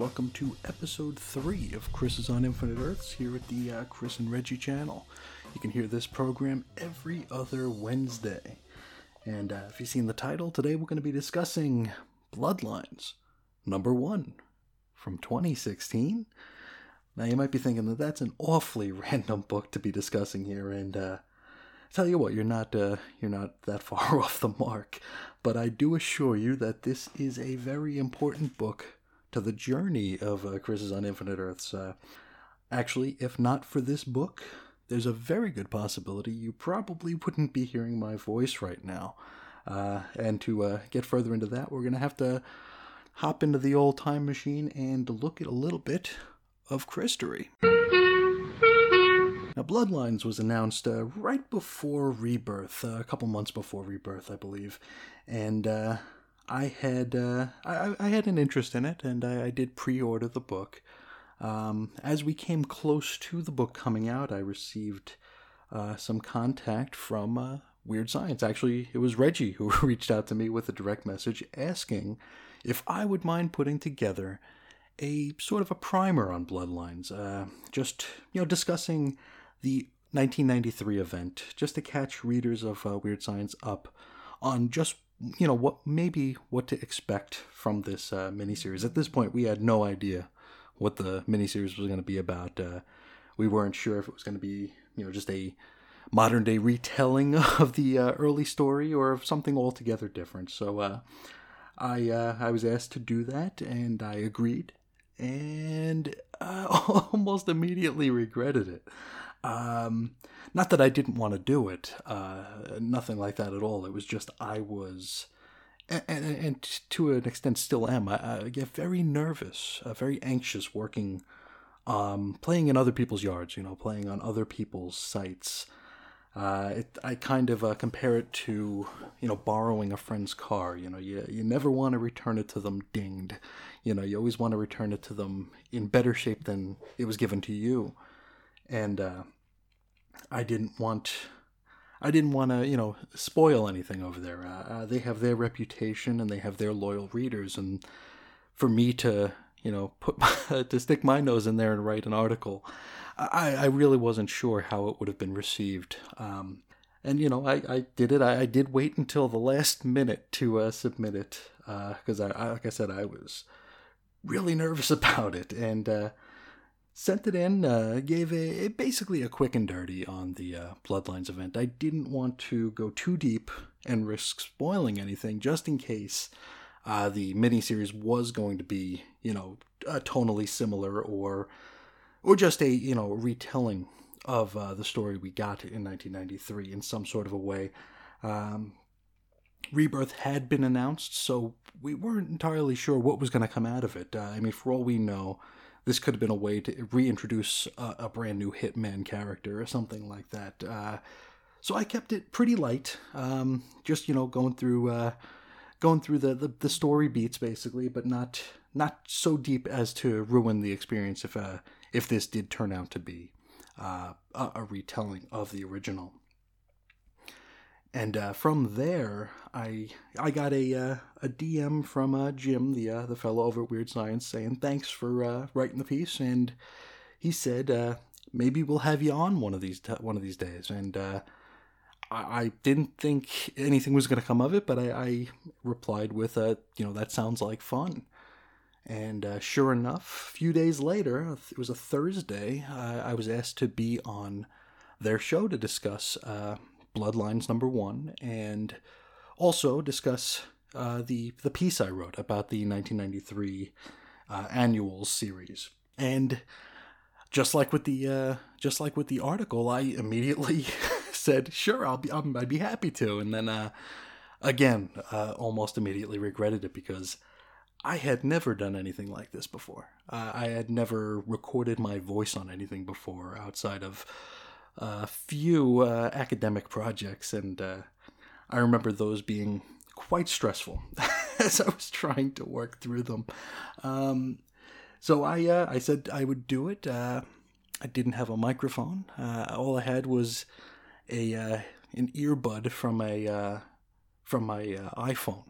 Welcome to episode 3 of Chris is on Infinite Earths here at the uh, Chris and Reggie channel. You can hear this program every other Wednesday. And uh, if you've seen the title, today we're going to be discussing Bloodlines, number 1 from 2016. Now you might be thinking that that's an awfully random book to be discussing here, and uh, tell you what, you're not uh, you're not that far off the mark. But I do assure you that this is a very important book to the journey of uh, Chris's on Infinite Earths. Uh, actually, if not for this book, there's a very good possibility you probably wouldn't be hearing my voice right now. Uh, and to uh, get further into that, we're going to have to hop into the old time machine and look at a little bit of Christory. Now, Bloodlines was announced uh, right before Rebirth, uh, a couple months before Rebirth, I believe, and uh, I had uh, I, I, had an interest in it, and I, I did pre-order the book. Um, as we came close to the book coming out, I received uh, some contact from uh, Weird Science. Actually, it was Reggie who reached out to me with a direct message asking if I would mind putting together a sort of a primer on Bloodlines, just you know discussing the 1993 event just to catch readers of uh, Weird Science up on just you know what maybe what to expect from this uh, miniseries. At this point, we had no idea what the miniseries was going to be about. Uh, we weren't sure if it was going to be you know just a modern day retelling of the uh, early story or of something altogether different. So uh, I uh, I was asked to do that, and I agreed, and uh, almost immediately regretted it. Um, not that I didn't want to do it, uh, nothing like that at all. It was just I was, and, and, and to an extent still am. I, I get very nervous, uh, very anxious working, um, playing in other people's yards. You know, playing on other people's sites. Uh, it, I kind of uh, compare it to, you know, borrowing a friend's car. You know, you, you never want to return it to them dinged. You know, you always want to return it to them in better shape than it was given to you and uh, I didn't want I didn't want to you know spoil anything over there. Uh, uh, they have their reputation and they have their loyal readers, and for me to you know put to stick my nose in there and write an article, I, I really wasn't sure how it would have been received. Um, and you know, I, I did it. I, I did wait until the last minute to uh, submit it because uh, I, I, like I said, I was really nervous about it, and uh, sent it in, uh, gave a, basically a quick and dirty on the uh, Bloodlines event. I didn't want to go too deep and risk spoiling anything, just in case uh, the miniseries was going to be, you know, tonally similar or or just a you know retelling of uh, the story we got in 1993 in some sort of a way. Um, Rebirth had been announced, so we weren't entirely sure what was going to come out of it. Uh, I mean, for all we know, this could have been a way to reintroduce a, a brand new Hitman character or something like that. Uh, so I kept it pretty light, um, just you know going through uh, going through the, the, the story beats basically, but not not so deep as to ruin the experience if uh, if this did turn out to be uh, a, a retelling of the original and uh, from there, I I got a uh, a DM from uh, Jim, the uh, the fellow over at Weird Science, saying thanks for uh, writing the piece, and he said uh, maybe we'll have you on one of these t- one of these days, and I, I, didn't think anything was going to come of it, but I, I replied with you know that sounds like fun, and sure enough, a few days later, it was a Thursday, I was asked to be on their show to discuss Bloodlines number one, and also discuss uh, the the piece I wrote about the 1993 uh, annuals series. And just like with the uh, just like with the article, I immediately said, "Sure, I'll be i would be happy to." And then uh, again, uh, almost immediately regretted it because. I had never done anything like this before. Uh, I had never recorded my voice on anything before outside of a few uh, academic projects, and uh, I remember those being quite stressful as I was trying to work through them. Um, so I uh, I said I would do it. Uh, I didn't have a microphone. Uh, all I had was a uh, an earbud from a from my iPhone,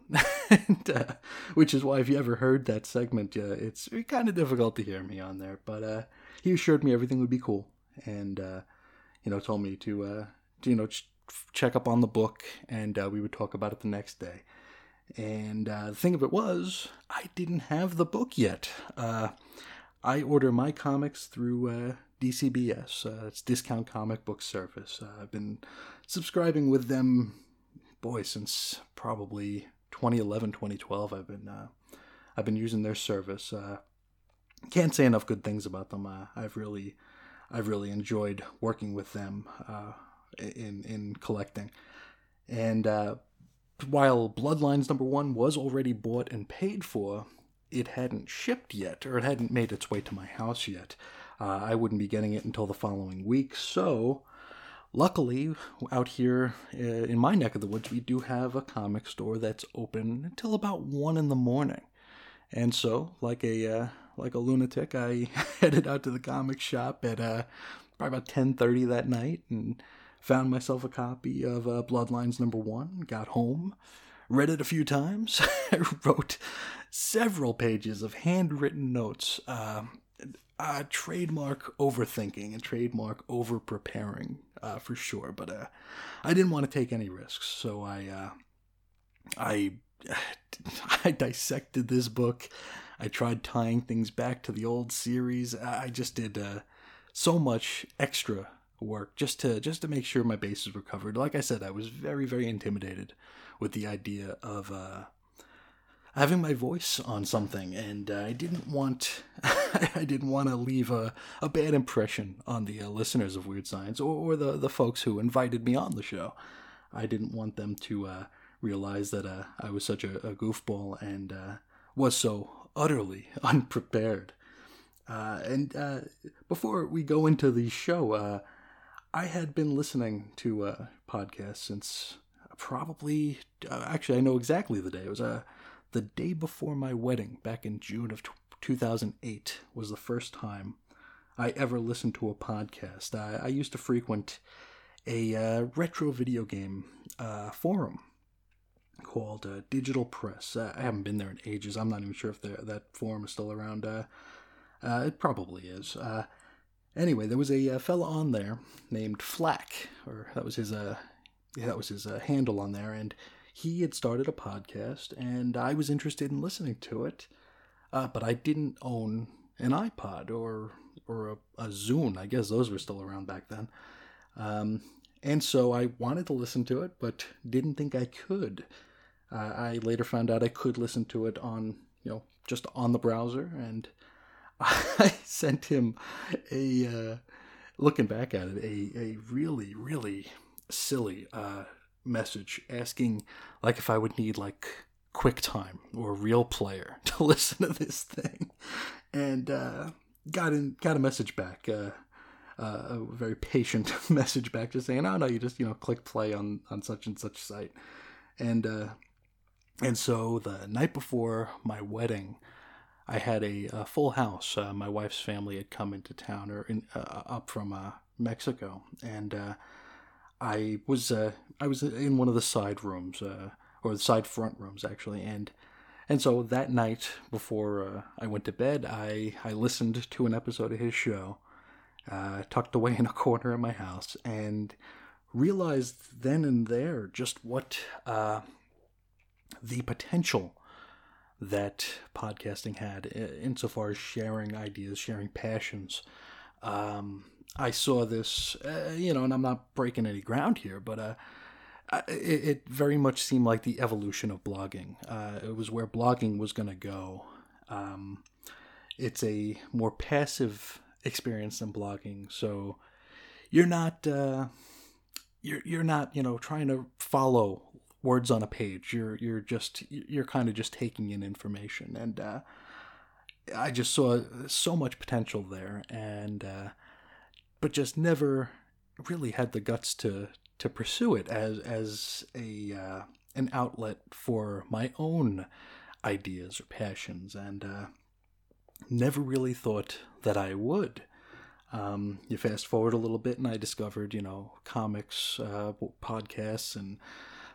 and, which is why if you ever heard that segment, it's kind of difficult to hear me on there. But he assured me everything would be cool, and you know, told me to, uh, to you know ch- check up on the book, and uh, we would talk about it the next day. And the thing of it was, I didn't have the book yet. I order my comics through DCBS. Uh, it's Discount Comic Book Service. Uh, I've been subscribing with them, boy, since probably 2011, 2012. I've been uh, I've been using their service. Uh, can't say enough good things about them. Uh, I've really I've really enjoyed working with them uh, in in collecting. And while Bloodlines number one was already bought and paid for, it hadn't shipped yet, or it hadn't made its way to my house yet. Uh, I wouldn't be getting it until the following week. So, luckily, out here uh, in my neck of the woods, we do have a comic store that's open until about one in the morning. And so, like a uh, like a lunatic, I headed out to the comic shop at uh, probably about ten thirty that night and found myself a copy of uh, Bloodlines number one. Got home, read it a few times. I wrote several pages of handwritten notes. Uh, uh, trademark overthinking and trademark over preparing uh, for sure. But uh, I didn't want to take any risks, so I uh, I I dissected this book. I tried tying things back to the old series. I just did uh, so much extra work just to just to make sure my bases were covered. Like I said, I was very very intimidated with the idea of uh, having my voice on something, and uh, I didn't want I didn't want to leave a, a bad impression on the uh, listeners of Weird Science or, or, the the folks who invited me on the show. I didn't want them to uh, realize that uh, I was such a, a goofball and was so utterly unprepared. Uh, and before we go into the show, I had been listening to podcasts since probably actually I know exactly the day. It was a the day before my wedding, back in June of 2008, was the first time I ever listened to a podcast. I, I used to frequent a uh, retro video game uh, forum called uh, Digital Press. Uh, I haven't been there in ages. I'm not even sure if that forum is still around. Uh, uh, it probably is. anyway, there was a fella on there named Flack, or that was his yeah, that was his handle on there, and he had started a podcast and I was interested in listening to it, uh, but I didn't own an iPod or or a, a Zune. I guess those were still around back then. Um, and so I wanted to listen to it, but didn't think I could. Uh, I later found out I could listen to it on, you know, just on the browser, and I sent him a, uh, looking back at it, a, a really, really silly uh, message asking like if I would need like QuickTime or Real Player to listen to this thing, and uh, got in got a message back, uh, uh, a very patient message back, just saying, "Oh no, you just you know click play on on such and such site," and uh, and so the night before my wedding. I had a, a full house. Uh, my wife's family had come into town or in, uh, up from Mexico, and I was uh, I was in one of the side rooms, uh, or the side front rooms actually, and and so that night before uh, I went to bed, I I listened to an episode of his show, uh, tucked away in a corner of my house, and realized then and there just what uh, the potential that podcasting had insofar as sharing ideas, sharing passions. Um, I saw this, uh, you know, and I'm not breaking any ground here, but uh, it, it, very much seemed like the evolution of blogging. Uh, it was where blogging was going to go. Um, it's a more passive experience than blogging, so you're not uh, you're you're not you know trying to follow words on a page. You're you're just you're kind of just taking in information, and uh, I just saw so much potential there, and uh, but just never really had the guts to to pursue it as as a uh, an outlet for my own ideas or passions, and uh, never really thought that I would. Um, you fast forward a little bit, and I discovered, you know, comics, uh, podcasts, and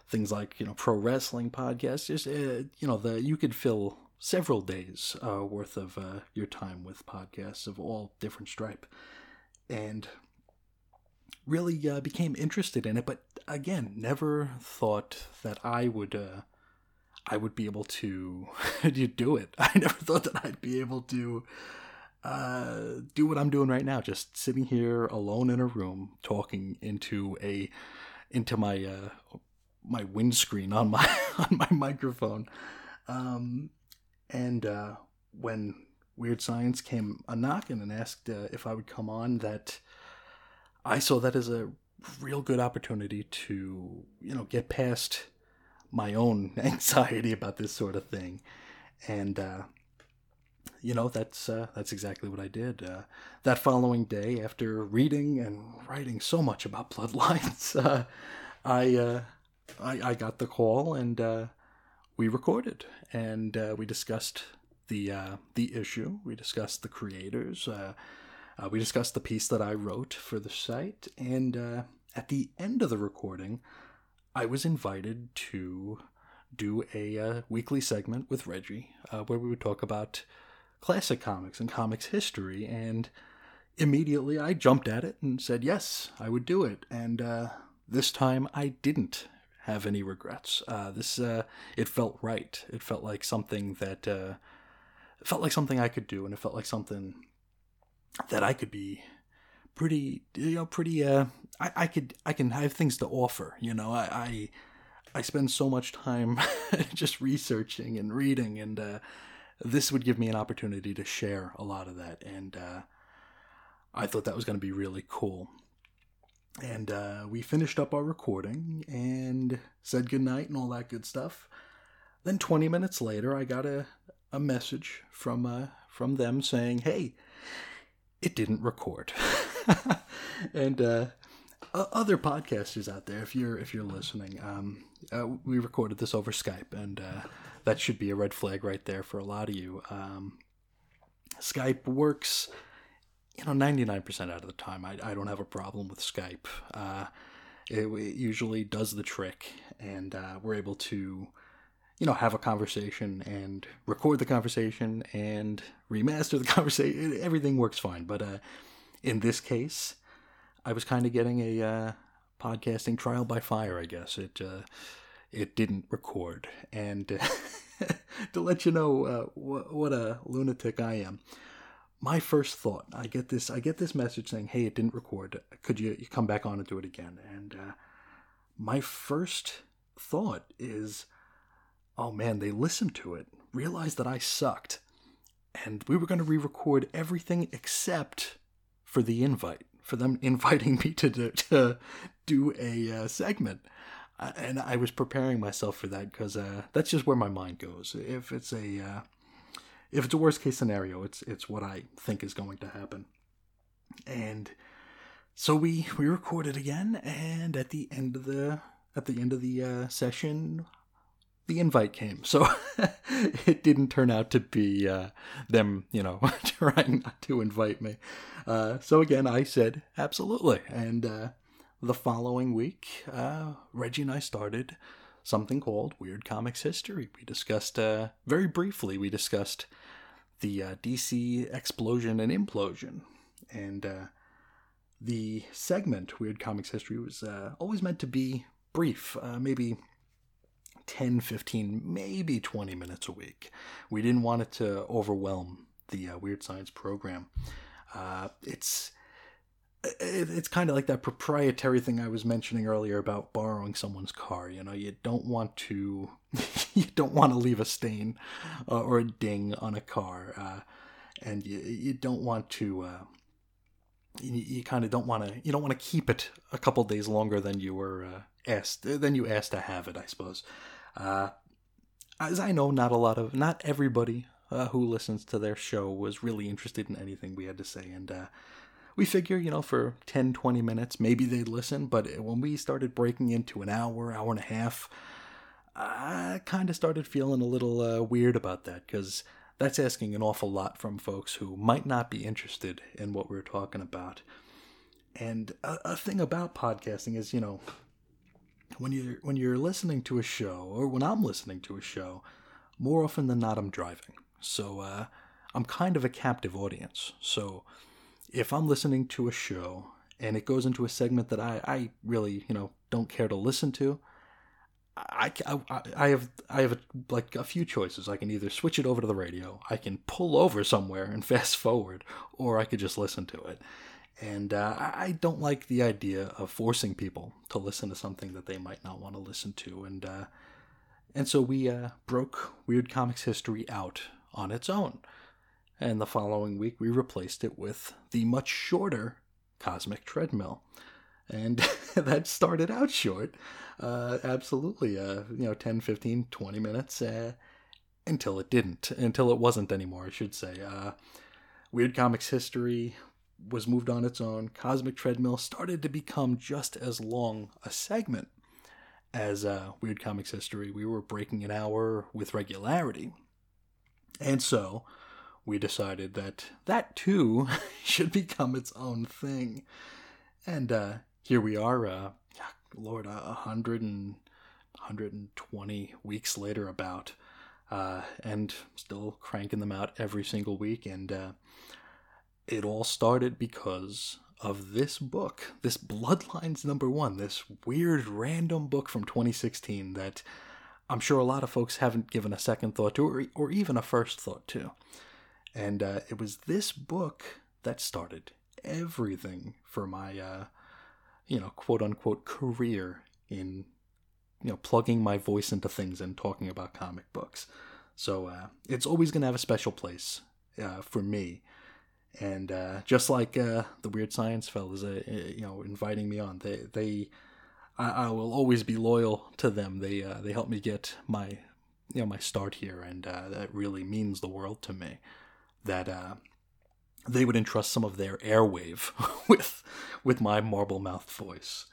things like you know pro wrestling podcasts. Just uh, you know the you could fill several days uh, worth of uh, your time with podcasts of all different stripe, and really uh, became interested in it. But again, never thought that I would uh, I would be able to do it. I never thought that I'd be able to uh, do what I'm doing right now, just sitting here alone in a room talking into a into my uh, my windscreen on my on my microphone. Um, and uh, when Weird Science came a knocking and asked uh, if I would come on, that I saw that as a real good opportunity to you know get past my own anxiety about this sort of thing, and uh, you know that's uh, that's exactly what I did. Uh, that following day, after reading and writing so much about bloodlines, uh, I, uh, I, I got the call and uh, we recorded and uh, we discussed the the issue. We discussed the creators. we discussed the piece that I wrote for the site, and at the end of the recording, I was invited to do a uh, weekly segment with Reggie uh, where we would talk about classic comics and comics history. And immediately I jumped at it and said, yes, I would do it. And uh, this time I didn't have any regrets. Uh, this uh, it felt right. It felt like something that uh, felt like something I could do, and it felt like something that I could be pretty, you know, pretty. Uh, I, I could, I can have things to offer. You know, I, I, I spend so much time just researching and reading, and uh, this would give me an opportunity to share a lot of that. And uh, I thought that was going to be really cool. And uh, we finished up our recording and said goodnight and all that good stuff. Then 20 minutes later, I got a, a message from uh, from them saying, "Hey, it didn't record." and uh, other podcasters out there, if you're if you're listening, um, uh, we recorded this over Skype, and uh, that should be a red flag right there for a lot of you. Um, Skype works, you know, ninety nine percent out of the time. I, I don't have a problem with Skype. Uh, it, it, usually does the trick, and uh, we're able to you know, have a conversation and record the conversation and remaster the conversation. Everything works fine. But uh, in this case, I was kind of getting a uh, podcasting trial by fire. I guess it uh, it didn't record, and to let you know uh, wh- what a lunatic I am. My first thought, I get this, I get this message saying, "Hey, it didn't record. Could you, you come back on and do it again?" And uh, my first thought is, "Oh man, they listened to it, realized that I sucked, and we were going to re-record everything except for the invite." for them inviting me to do, to do a uh, segment. Uh, and I was preparing myself for that because uh, that's just where my mind goes. If it's a uh, if it's a worst case scenario, it's it's what I think is going to happen. And so we we recorded again, and at the end of the at the end of the uh, session, the invite came. So it didn't turn out to be uh, them, you know, trying not to invite me. Uh, so again, I said absolutely. And uh, the following week, uh, Reggie and I started something called Weird Comics History. We discussed, uh, very briefly, we discussed the uh, DC explosion and implosion. And the segment, Weird Comics History, was always meant to be brief, maybe 10, 15, maybe 20 minutes a week. We didn't want it to overwhelm the uh, Weird Science program. Uh, it's it, it's kind of like that proprietary thing I was mentioning earlier about borrowing someone's car. You know, you don't want to you don't want to leave a stain uh, or a ding on a car, uh, and you you don't want to. Uh, you, you kind of don't want to you don't want to keep it a couple days longer than you were uh, asked than you asked to have it, I suppose. Uh, as I know, not a lot of, not everybody uh, who listens to their show was really interested in anything we had to say. And we figure, you know, for 10, 20 minutes, maybe they'd listen. But when we started breaking into an hour, hour and a half, I kind of started feeling a little uh, weird about that because that's asking an awful lot from folks who might not be interested in what we're talking about. And a, a thing about podcasting is, you know, when you're when you're listening to a show, or when I'm listening to a show, more often than not, I'm driving. So uh, I'm kind of a captive audience. So if I'm listening to a show and it goes into a segment that I, I really, you know, don't care to listen to, I, I, I have I have a, like a few choices. I can either switch it over to the radio, I can pull over somewhere and fast forward, or I could just listen to it. And uh, I don't like the idea of forcing people to listen to something that they might not want to listen to. And uh, and so we uh, broke Weird Comics history out on its own. And the following week, we replaced it with the much shorter Cosmic Treadmill. And that started out short, uh, absolutely, uh, you know, 10, 15, 20 minutes, uh, until it didn't, until it wasn't anymore, I should say. Uh, Weird Comics history was moved on its own. Cosmic Treadmill started to become just as long a segment as uh, Weird Comics history. We were breaking an hour with regularity. And so we decided that that too should become its own thing. And uh, here we are, uh, Lord, a and hundred and twenty weeks later, about, uh, and still cranking them out every single week. And uh, it all started because of this book, this Bloodlines number one, this weird random book from 2016 that I'm sure a lot of folks haven't given a second thought to, or, or even a first thought to. And uh, it was this book that started everything for my, uh, you know, quote unquote career in, you know, plugging my voice into things and talking about comic books. So uh, it's always going to have a special place uh, for me. And uh, just like uh, the Weird Science fellas, you know, inviting me on, they they I, I will always be loyal to them. They they helped me get my you know my start here, and that really means the world to me. That uh, they would entrust some of their airwave with with my marble mouth voice.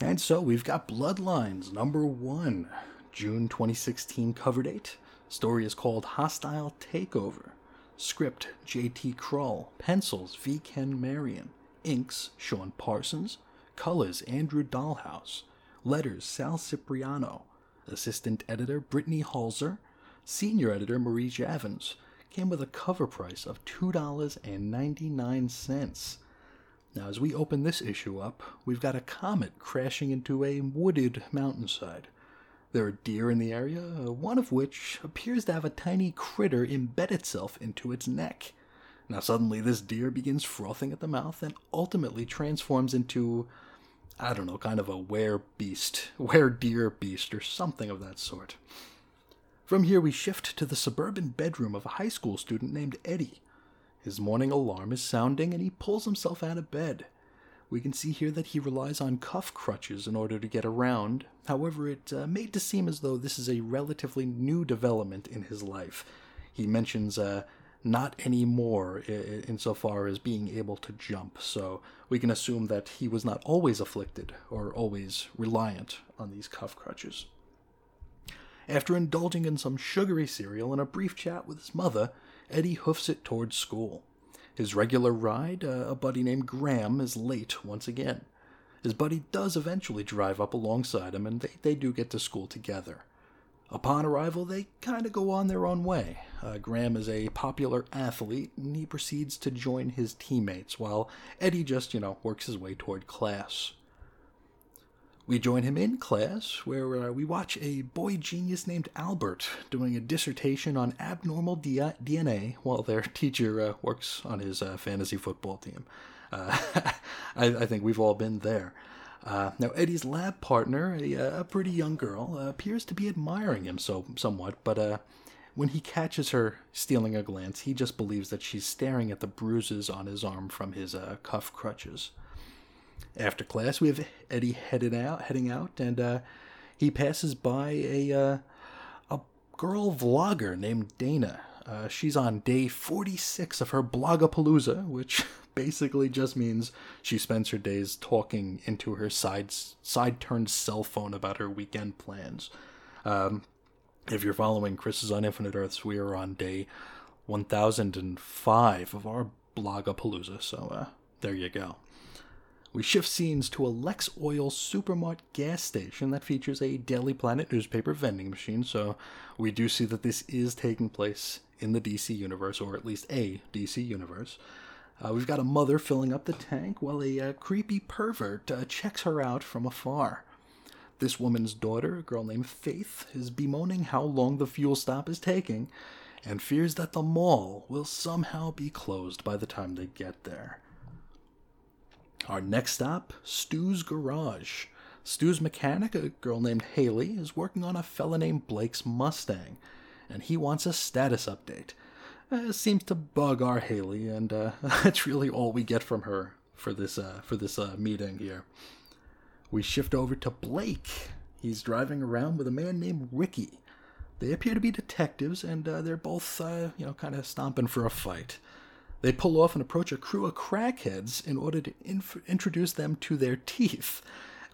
And so we've got Bloodlines number one, June 2016 cover date. Story is called Hostile Takeover. Script J.T. Krull. Pencils V. Ken Marion. Inks Sean Parsons. Colors Andrew Dalhouse. Letters Sal Cipriano. Assistant editor Brittany Holzherr. Senior editor Marie Javins. Came with a cover price of $2.99. Now, as we open this issue up, we've got a comet crashing into a wooded mountainside. There are deer in the area, one of which appears to have a tiny critter embed itself into its neck. Now, suddenly, this deer begins frothing at the mouth and ultimately transforms into, I don't know, kind of a were beast, were deer beast, or something of that sort. From here, we shift to the suburban bedroom of a high school student named Eddie. His morning alarm is sounding and he pulls himself out of bed. We can see here that he relies on cuff crutches in order to get around. However, it uh, made to seem as though this is a relatively new development in his life. He mentions uh, not anymore insofar as being able to jump, so we can assume that he was not always afflicted or always reliant on these cuff crutches. After indulging in some sugary cereal and a brief chat with his mother, Eddie hoofs it towards school. His regular ride, uh, a buddy named Graham, is late once again. His buddy does eventually drive up alongside him, and they, they do get to school together. Upon arrival, they kind of go on their own way. Uh, Graham is a popular athlete, and he proceeds to join his teammates, while Eddie just, you know, works his way toward class. We join him in class, where uh, we watch a boy genius named Albert doing a dissertation on abnormal D- DNA while their teacher uh, works on his uh, fantasy football team. Uh, I, I, think we've all been there. Uh, now, Eddie's lab partner, a, uh, a pretty young girl, uh, appears to be admiring him so somewhat, but uh, when he catches her stealing a glance, he just believes that she's staring at the bruises on his arm from his uh, cuff crutches. After class, we have Eddie headed out, heading out, and uh, he passes by a a girl vlogger named Dana. she's on day 46 of her blogapalooza, which basically just means she spends her days talking into her side side turned cell phone about her weekend plans. Um, if you're following Chris's on Infinite Earths, we are on day 1005 of our Blogapalooza, so uh, there you go. We shift scenes to a Lex Oil Supermart gas station that features a Daily Planet newspaper vending machine, so we do see that this is taking place in the DC universe, or at least a DC universe. Uh, we've got a mother filling up the tank while a uh, creepy pervert uh, checks her out from afar. This woman's daughter, a girl named Faith, is bemoaning how long the fuel stop is taking and fears that the mall will somehow be closed by the time they get there. Our next stop, Stu's Garage. Stu's mechanic, a girl named Haley, is working on a fella named Blake's Mustang, and he wants a status update. Uh, seems to bug our Haley, and uh, that's really all we get from her for this uh, for this uh, meeting here. We shift over to Blake. He's driving around with a man named Ricky. They appear to be detectives, and uh, they're both, you know, kind of stomping for a fight. They pull off and approach a crew of crackheads in order to inf- introduce them to their teeth.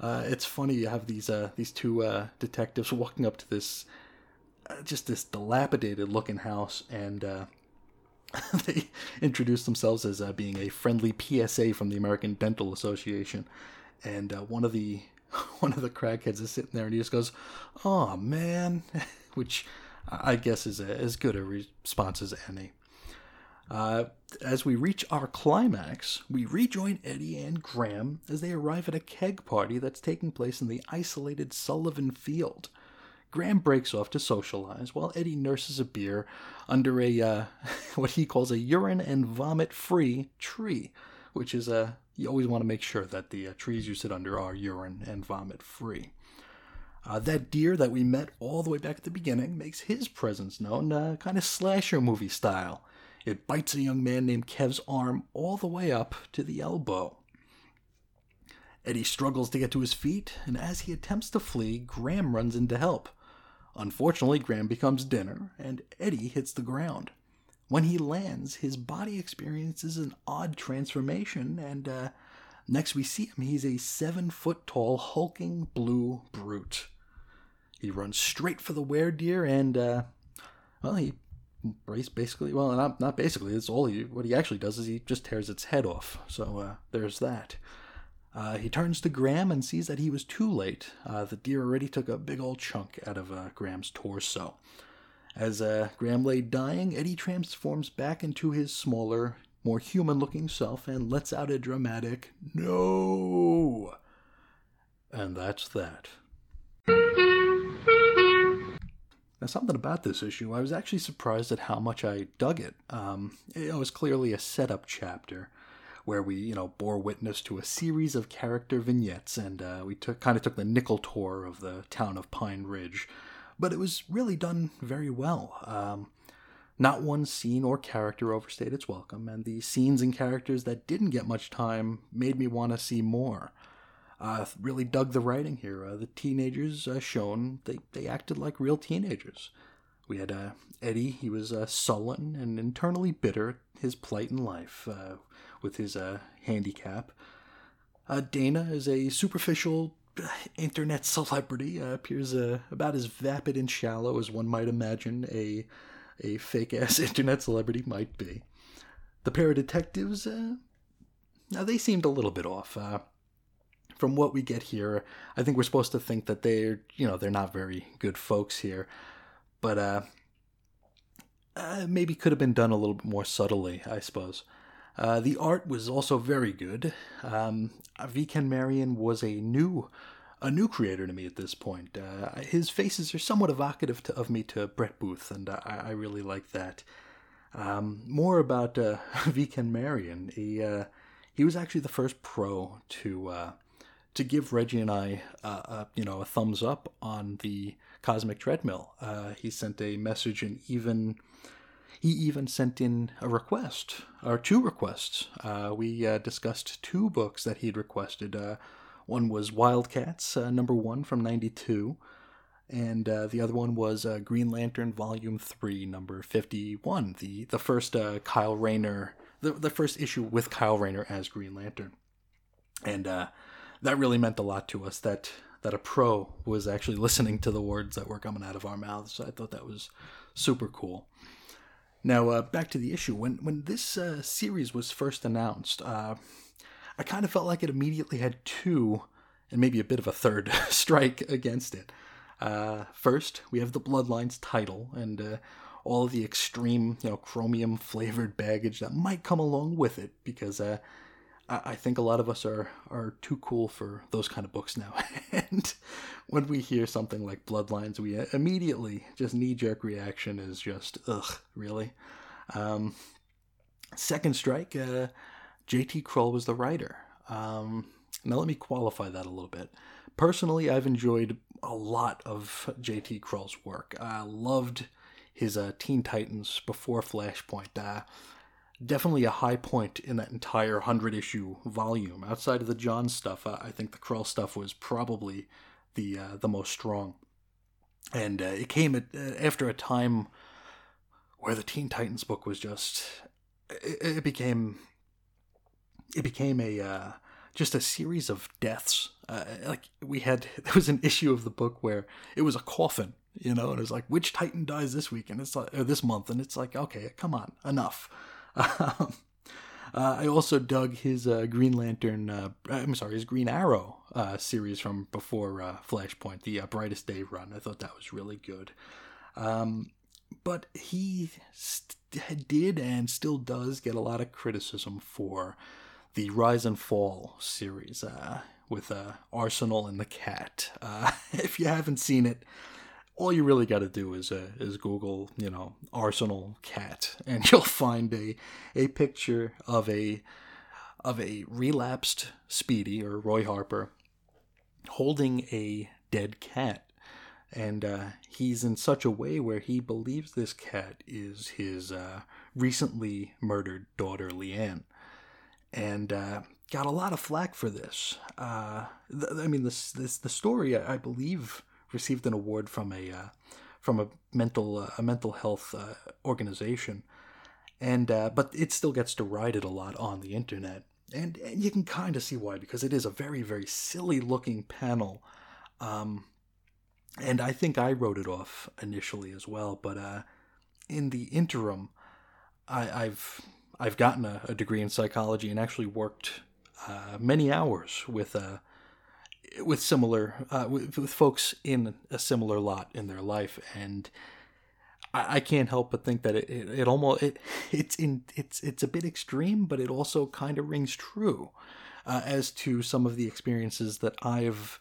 Uh, it's funny you have these uh, these two uh, detectives walking up to this uh, just this dilapidated looking house, and they introduce themselves as being a friendly PSA from the American Dental Association and uh, one of the one of the crackheads is sitting there and he just goes, "Oh man," which I guess is a, as good a response as any. Uh, as we reach our climax, we rejoin Eddie and Graham as they arrive at a keg party that's taking place in the isolated Sullivan Field. Graham breaks off to socialize while Eddie nurses a beer under a uh, what he calls a urine and vomit free tree, which is a you always want to make sure that the uh, trees you sit under are urine and vomit free. Uh, that deer that we met all the way back at the beginning makes his presence known, uh, kind of slasher movie style. It bites a young man named Kev's arm all the way up to the elbow. Eddie struggles to get to his feet, and as he attempts to flee, Graham runs in to help. Unfortunately, Graham becomes dinner, and Eddie hits the ground. When he lands, his body experiences an odd transformation, and uh, next we see him, he's a seven foot tall, hulking blue brute. He runs straight for the deer, and, uh, well, he basically, well, not, not basically, it's all he, what he actually does is he just tears its head off. So uh, there's that. Uh, he turns to Graham and sees that he was too late. Uh, the deer already took a big old chunk out of uh, Graham's torso. As uh, Graham lay dying, Eddie transforms back into his smaller, more human looking self and lets out a dramatic no. And that's that. Now, something about this issue, I was actually surprised at how much I dug it. Um, it was clearly a setup chapter where we, you know, bore witness to a series of character vignettes, and uh, we took kind of took the nickel tour of the town of Pine Ridge but it was really done very well. Um, not one scene or character overstayed its welcome, and the scenes and characters that didn't get much time made me want to see more. Uh, really dug the writing here. Uh, the teenagers uh, shown they they acted like real teenagers. We had uh, Eddie. He was uh, sullen and internally bitter his plight in life uh, with his handicap. Dana is a superficial internet celebrity appears about as vapid and shallow as one might imagine a a fake ass internet celebrity might be. The pair of detectives, now they seemed a little bit off. From what we get here, I think we're supposed to think that they're you know they're not very good folks here, but uh, uh maybe could have been done a little bit more subtly, I suppose. Uh, the art was also very good. Um, V. Ken Marion was a new a new creator to me at this point. Uh, his faces are somewhat evocative to, of me to Brett Booth, and I, I really like that. Um, more about uh, V. Ken Marion. He uh, he was actually the first pro to uh, to give Reggie and I, uh, you know, a thumbs up on the Cosmic Treadmill. Uh, he sent a message and even he even sent in a request, or two requests. Uh, we uh, discussed two books that he'd requested. Uh, one was Wildcats, uh, number one from 92, and uh, the other one was uh, Green Lantern, volume three, number 51, the, the first Kyle Rayner, the, the first issue with Kyle Rayner as Green Lantern. And that really meant a lot to us that that a pro was actually listening to the words that were coming out of our mouths. I thought that was super cool. Now, uh, back to the issue. When when this uh, series was first announced, uh, I kind of felt like it immediately had two, and maybe a bit of a third strike against it. Uh, first, we have the Bloodlines title and uh, all the extreme, you know, chromium flavored baggage that might come along with it, because uh, I think a lot of us are are too cool for those kind of books now. and when we hear something like Bloodlines, we immediately just knee jerk reaction is just ugh, really. Um, second strike, uh, J.T. Krull was the writer. Um, now let me qualify that a little bit. Personally, I've enjoyed a lot of J.T. Krull's work. I loved his uh, Teen Titans before Flashpoint. Uh, definitely a high point in that entire 100 issue volume. Outside of the John stuff, uh, I think the Krull stuff was probably the uh, the most strong. And uh, it came at, uh, after a time where the Teen Titans book was just it, it became it became a uh, just a series of deaths. Uh, like we had there was an issue of the book where it was a coffin, you know, and it was like which Titan dies this week and it's like this month, and it's like okay, come on, enough. Um, uh, I also dug his uh, Green Lantern, uh, I'm sorry, his Green Arrow uh, series from before uh, Flashpoint, the uh, Brightest Day run. I thought that was really good. Um, but he st- did and still does get a lot of criticism for the Rise and Fall series with Arsenal and the Cat. if you haven't seen it, all you really got to do is uh, is Google, you know, Arsenal cat, and you'll find a a picture of a of a relapsed Speedy or Roy Harper holding a dead cat, and uh, he's in such a way where he believes this cat is his uh, recently murdered daughter Lian, and uh, got a lot of flack for this. Uh, th- I mean, this this the story I, I believe received an award from a uh, from a mental uh, a mental health uh, organization, and uh, but it still gets derided a lot on the internet, and, and you can kind of see why because it is a very very silly looking panel, um, and I think I wrote it off initially as well, but uh, in the interim, I, I've I've gotten a, a, degree in psychology and actually worked uh, many hours with uh, with similar uh, with, with, folks in a similar lot in their life and I, I can't help but think that it, it, it, almost it it's in it's it's a bit extreme but it also kind of rings true uh, as to some of the experiences that I've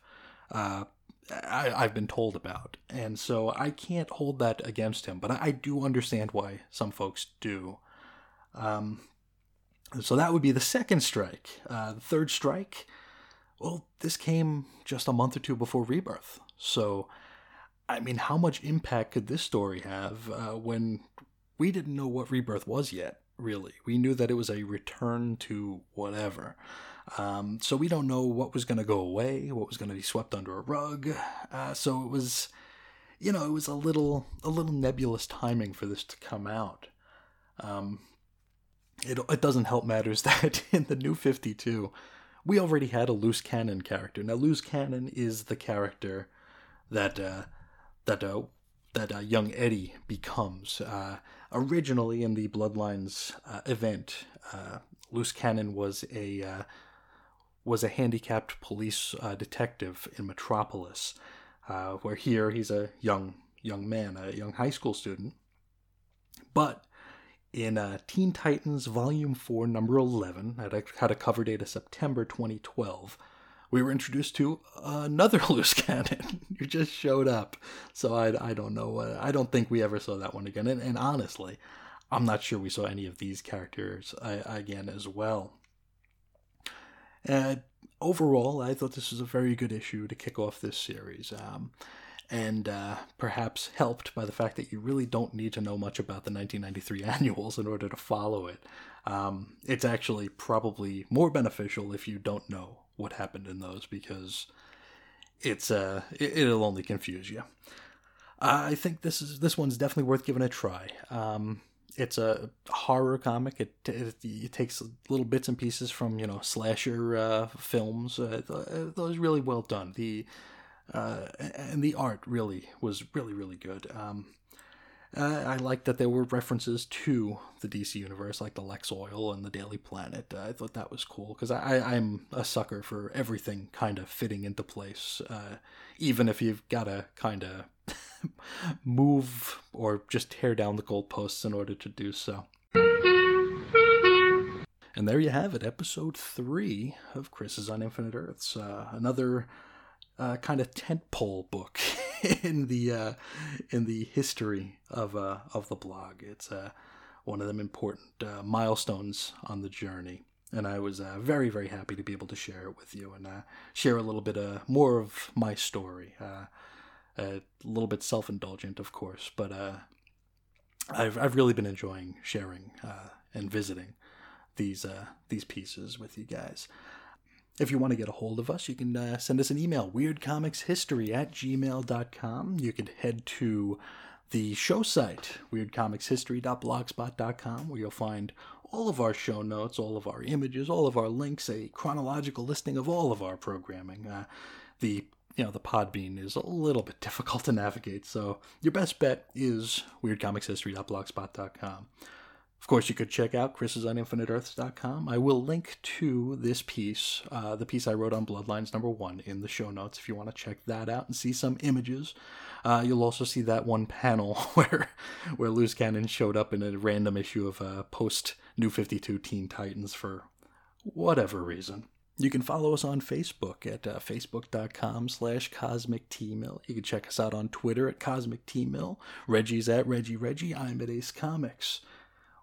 uh, I, have been told about. And so I can't hold that against him but I, I do understand why some folks do. Um, so that would be the second strike. Uh, the third strike well, this came just a month or two before Rebirth. So, I mean, how much impact could this story have uh, when we didn't know what Rebirth was yet, really? We knew that it was a return to whatever. Um, so we don't know what was going to go away, what was going to be swept under a rug. Uh, so it was, you know, it was a little, a little nebulous timing for this to come out. Um, it, it doesn't help matters that in the new 52, we already had a loose cannon character. Now, loose cannon is the character that uh, that uh, that uh, young Eddie becomes. Uh, originally, in the Bloodlines uh, event, uh, loose cannon was a was a handicapped police detective in Metropolis, uh where here he's a young young man, a young high school student. But in uh, Teen Titans Volume 4, Number 11, had a, had a cover date of September 2012, we were introduced to another loose cannon who just showed up. So I, I don't know. Uh, I don't think we ever saw that one again. And, and honestly, I'm not sure we saw any of these characters uh, again as well. Uh, overall, I thought this was a very good issue to kick off this series. Um, and uh, perhaps helped by the fact that you really don't need to know much about the 1993 annuals in order to follow it. Um, it's actually probably more beneficial if you don't know what happened in those because it's uh, it, will only confuse you. I think this is this one's definitely worth giving a try. Um, it's a horror comic. It, it, it takes little bits and pieces from you know slasher uh, films. Uh, those really well done. The uh, and the art really was really really good. Um, uh, I like that there were references to the DC universe, like the Lex Oil and the Daily Planet. Uh, I thought that was cool because I, am a sucker for everything kind of fitting into place, uh, even if you've got to kind of move or just tear down the goalposts in order to do so. And there you have it, episode three of Crisis on Infinite Earths. Uh, another uh, kind of tentpole book in the uh, in the history of uh, of the blog. It's uh, one of them important uh, milestones on the journey, and I was uh, very very happy to be able to share it with you and share a little bit uh, more of my story. A little bit self indulgent, of course, but I've I've really been enjoying sharing and visiting these these pieces with you guys. If you want to get a hold of us, you can uh, send us an email, weirdcomicshistory at gmail.com. You can head to the show site, weirdcomicshistory.blogspot.com, where you'll find all of our show notes, all of our images, all of our links, a chronological listing of all of our programming. Uh, the you know the Podbean is a little bit difficult to navigate, so your best bet is weirdcomicshistory.blogspot.com. Of course, you could check out chrisisoninfiniteearths.com. I will link to this piece, uh, the piece I wrote on Bloodlines number one, in the show notes if you want to check that out and see some images. Uh, you'll also see that one panel where where Loose Cannon showed up in a random issue of uh, post New 52 Teen Titans for whatever reason. You can follow us on Facebook at uh, facebook.com slash cosmic t-mill. You can check us out on Twitter at cosmic t-mill. Reggie's at Reggie Reggie. I'm at Ace Comics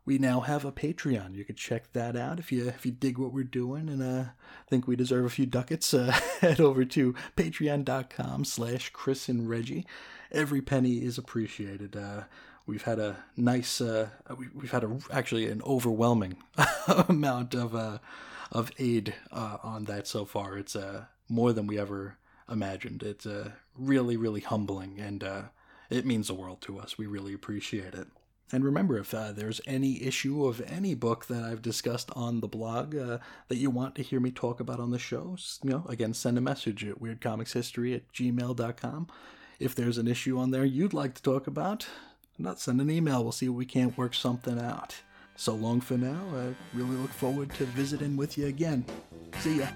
we now have a Patreon. You could check that out if you if you dig what we're doing and uh, think we deserve a few ducats. Uh, head over to patreon.com slash Chris and Reggie. Every penny is appreciated. Uh, we've had a nice, uh, we, have had a, actually an overwhelming amount of uh, of aid uh, on that so far. It's more than we ever imagined. It's really, really humbling and it means the world to us. We really appreciate it. And remember, if uh, there's any issue of any book that I've discussed on the blog uh, that you want to hear me talk about on the show, you know, again, send a message at weirdcomicshistory at gmail.com. If there's an issue on there you'd like to talk about, not send an email. We'll see if we can't work something out. So long for now. I really look forward to visiting with you again. See ya.